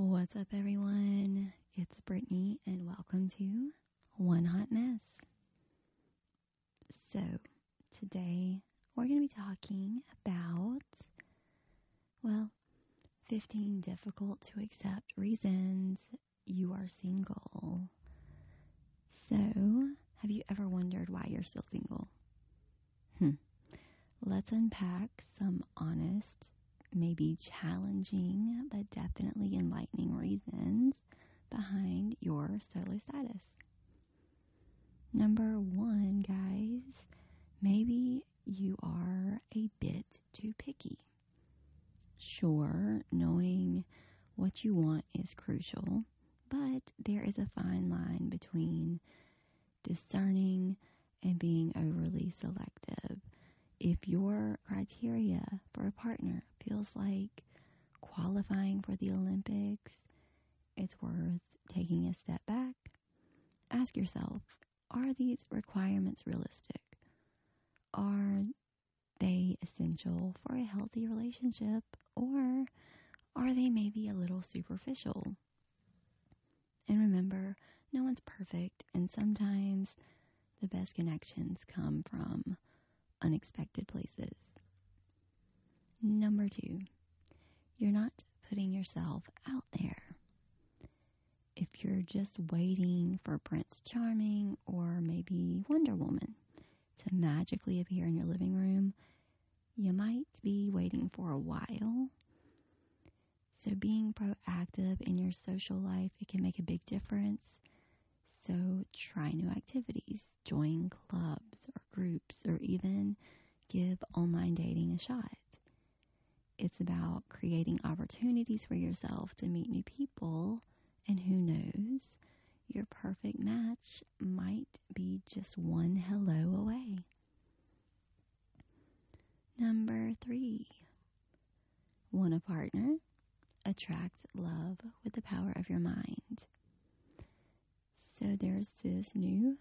What's up, everyone? It's Brittany, and welcome to One Hot Mess. So, today we're going to be talking about, well, 15 difficult to accept reasons you are single. So, have you ever wondered why you're still single? Hmm. Let's unpack some honest, maybe challenging, but definitely enlightening reasons behind your solo status. Number one, guys, maybe you are a bit too picky. Sure, knowing what you want is crucial, but there is a fine line between discerning and being overly selective. If your criteria for a partner feels like qualifying for the Olympics, it's worth taking a step back. Ask yourself are these requirements realistic? Are they essential for a healthy relationship? Or are they maybe a little superficial? And remember, no one's perfect, and sometimes the best connections come from unexpected places. Number two, you're not putting yourself out there. If you're just waiting for Prince Charming or maybe Wonder Woman to magically appear in your living room, you might be waiting for a while. So being proactive in your social life, it can make a big difference. So try new activities, join clubs or groups, or even give online dating a shot. It's about creating opportunities for yourself to meet new people, and who knows, your perfect match might be just one hello away. Number three, want a partner? Attract love with the power of your mind. So there's this new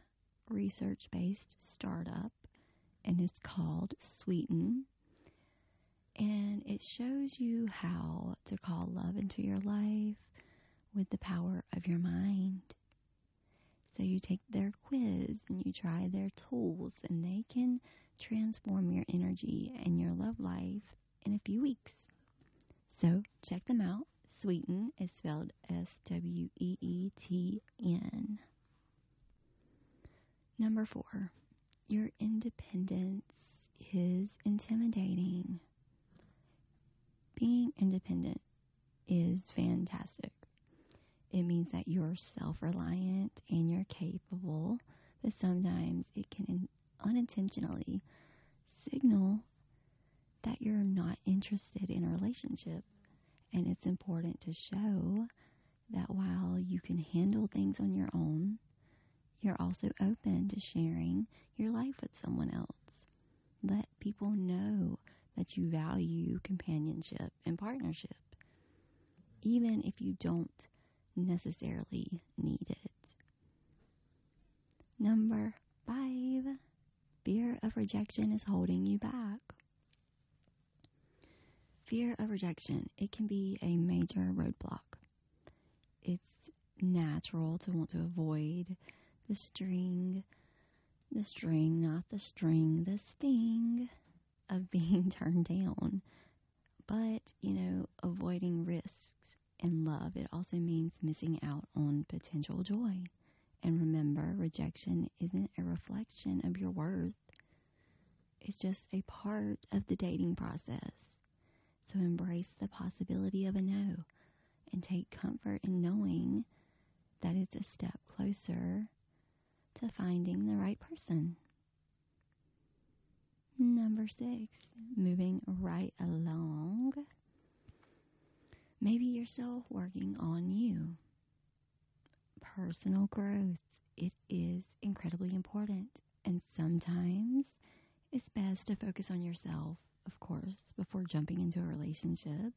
research based startup, and it's called Sweeten. And it shows you how to call love into your life with the power of your mind. So you take their quiz and you try their tools, and they can transform your energy and your love life in a few weeks. So check them out. Sweeten is spelled S W E E T N. Number four, your independence is intimidating. Being independent is fantastic. It means that you're self reliant and you're capable, but sometimes it can unintentionally signal that you're not interested in a relationship. And it's important to show that while you can handle things on your own, you're also open to sharing your life with someone else. Let people know that you value companionship and partnership, even if you don't necessarily need it. Number five, fear of rejection is holding you back. Fear of rejection, it can be a major roadblock. It's natural to want to avoid the string, the string, not the string, the sting of being turned down. But, you know, avoiding risks in love, it also means missing out on potential joy. And remember, rejection isn't a reflection of your worth, it's just a part of the dating process. So embrace the possibility of a no and take comfort in knowing that it's a step closer to finding the right person. Number six, moving right along. Maybe you're still working on you. Personal growth, it is incredibly important. And sometimes it's best to focus on yourself, of course, before jumping into a relationship.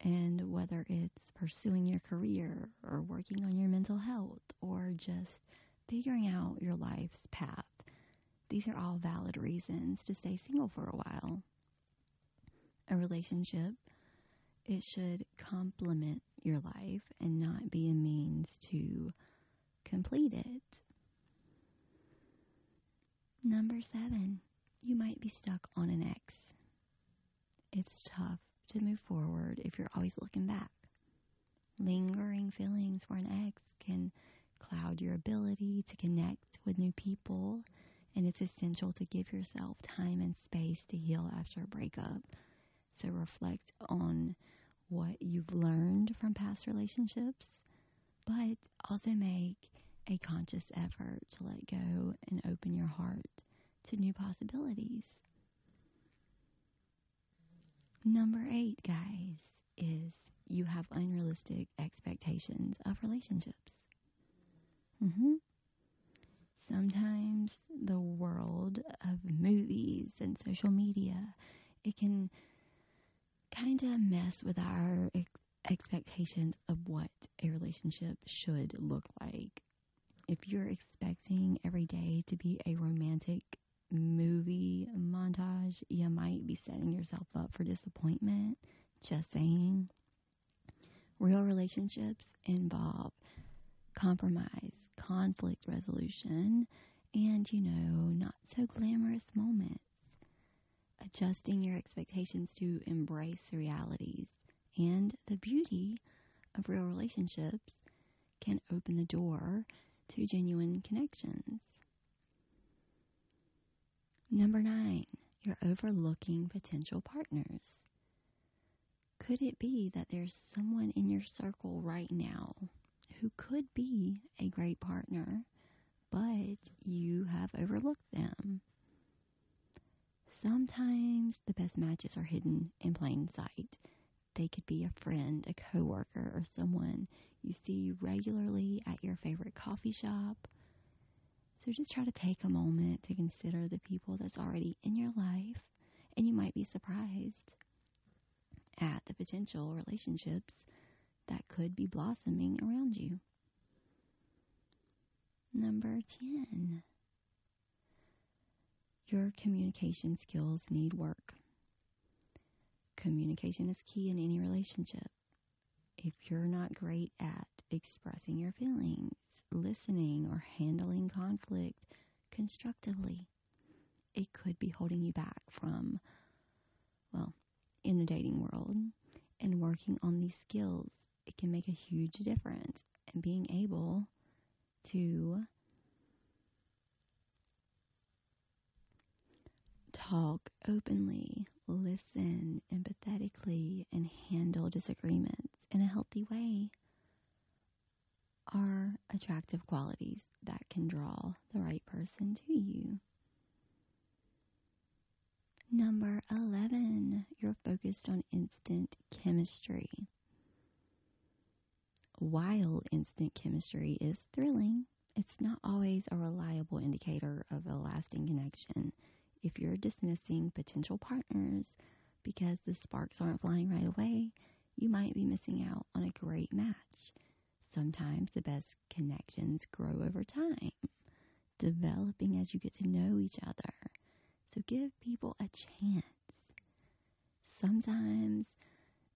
And whether it's pursuing your career or working on your mental health or just figuring out your life's path, these are all valid reasons to stay single for a while. A relationship It should complement your life and not be a means to complete it. Number seven, you might be stuck on an ex. It's tough to move forward if you're always looking back. Lingering feelings for an ex can cloud your ability to connect with new people, and it's essential to give yourself time and space to heal after a breakup. So reflect on what you've learned from past relationships, but also make a conscious effort to let go and open your heart to new possibilities. Number eight, guys, is you have unrealistic expectations of relationships. Mm-hmm. Sometimes the world of movies and social media, it can kind of mess with our ex- expectations of what a relationship should look like. If you're expecting every day to be a romantic movie montage, you might be setting yourself up for disappointment. Just saying. Real relationships involve compromise, conflict resolution, and, you know, not so glamorous moments. Adjusting your expectations to embrace the realities and the beauty of real relationships can open the door to genuine connections. Number nine, you're overlooking potential partners. Could it be that there's someone in your circle right now who could be a great partner, but you have overlooked them? Sometimes the best matches are hidden in plain sight. They could be a friend, a coworker, or someone you see regularly at your favorite coffee shop so just try to take a moment to consider the people that's already in your life, and you might be surprised at the potential relationships that could be blossoming around you. Number 10. Your communication skills need work. Communication is key in any relationship. If you're not great at expressing your feelings, listening or handling conflict constructively, it could be holding you back from, well, in the dating world. And working on these skills, it can make a huge difference. And being able to talk openly, listen empathetically, and handle disagreements in a healthy way are attractive qualities that can draw the right person to you. Number 11, you're focused on instant chemistry. While instant chemistry is thrilling, it's not always a reliable indicator of a lasting connection. If you're dismissing potential partners because the sparks aren't flying right away, you might be missing out on a great match. Sometimes the best connections grow over time, developing as you get to know each other. So give people a chance. Sometimes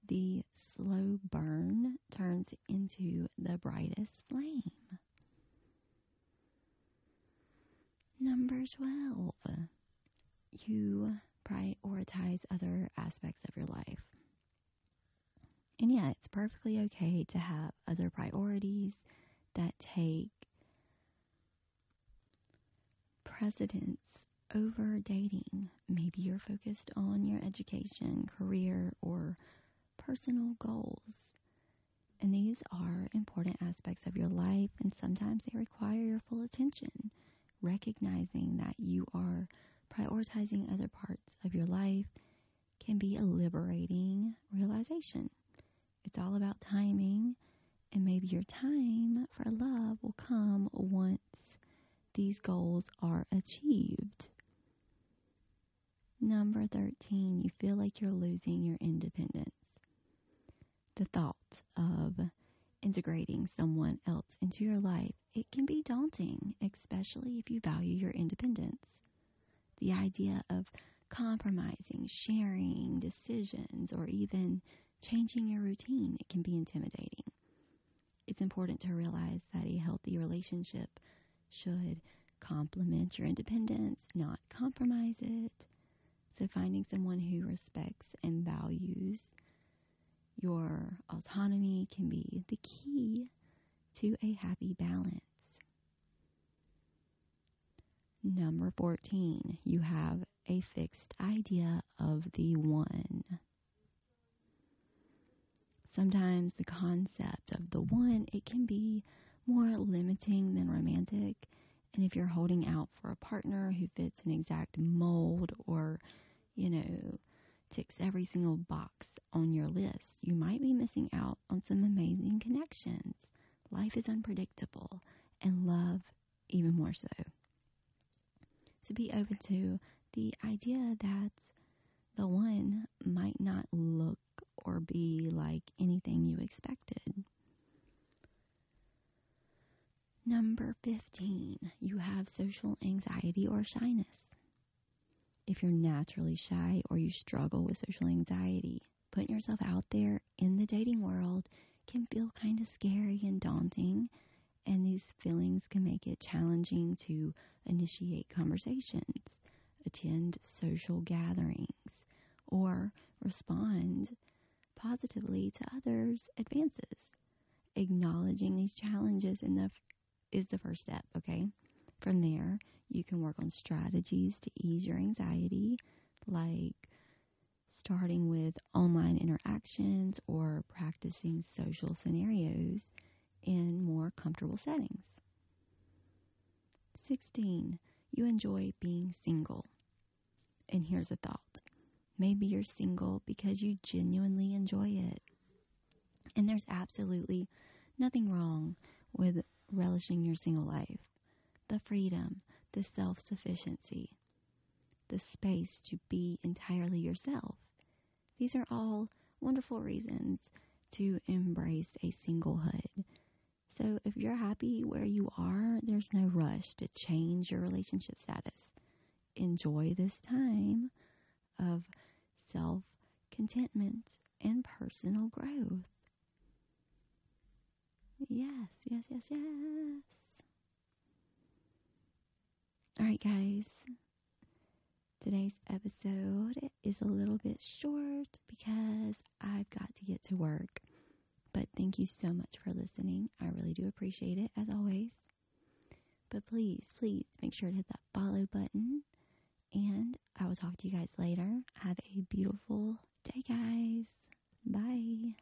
the slow burn turns into the brightest flame. Number 12, you prioritize other aspects of. And yeah, it's perfectly okay to have other priorities that take precedence over dating. Maybe you're focused on your education, career, or personal goals. And these are important aspects of your life, and sometimes they require your full attention. Recognizing that you are prioritizing other parts of your life can be a liberating realization. It's all about timing, and maybe your time for love will come once these goals are achieved. Number 13, you feel like you're losing your independence. The thought of integrating someone else into your life, it can be daunting, especially if you value your independence. The idea of compromising, sharing decisions, or even changing your routine, it can be intimidating. It's important to realize that a healthy relationship should complement your independence, not compromise it. So, finding someone who respects and values your autonomy can be the key to a happy balance. Number 14, you have a fixed idea of the one. Sometimes the concept of the one, it can be more limiting than romantic. And if you're holding out for a partner who fits an exact mold or, you know, ticks every single box on your list, you might be missing out on some amazing connections. Life is unpredictable, and love even more so to be open to the idea that the one might not look or be like anything you expected. Number 15, you have social anxiety or shyness. If you're naturally shy or you struggle with social anxiety, putting yourself out there in the dating world can feel kind of scary and daunting and these feelings can make it challenging to initiate conversations, attend social gatherings, or respond positively to others' advances. Acknowledging these challenges the, is the first step, okay? From there, you can work on strategies to ease your anxiety, like starting with online interactions or practicing social scenarios in more comfortable settings. 16. You enjoy being single. And here's a thought maybe you're single because you genuinely enjoy it. And there's absolutely nothing wrong with relishing your single life. The freedom, the self sufficiency, the space to be entirely yourself. These are all wonderful reasons to embrace a singlehood so if you're happy where you are, there's no rush to change your relationship status. Enjoy this time of self contentment and personal growth. Yes, yes, yes, yes. All right, guys. Today's episode is a little bit short because I've got to get to work. But thank you so much for listening. I really do appreciate it, as always. But please, please make sure to hit that follow button. And I will talk to you guys later. Have a beautiful day, guys. Bye.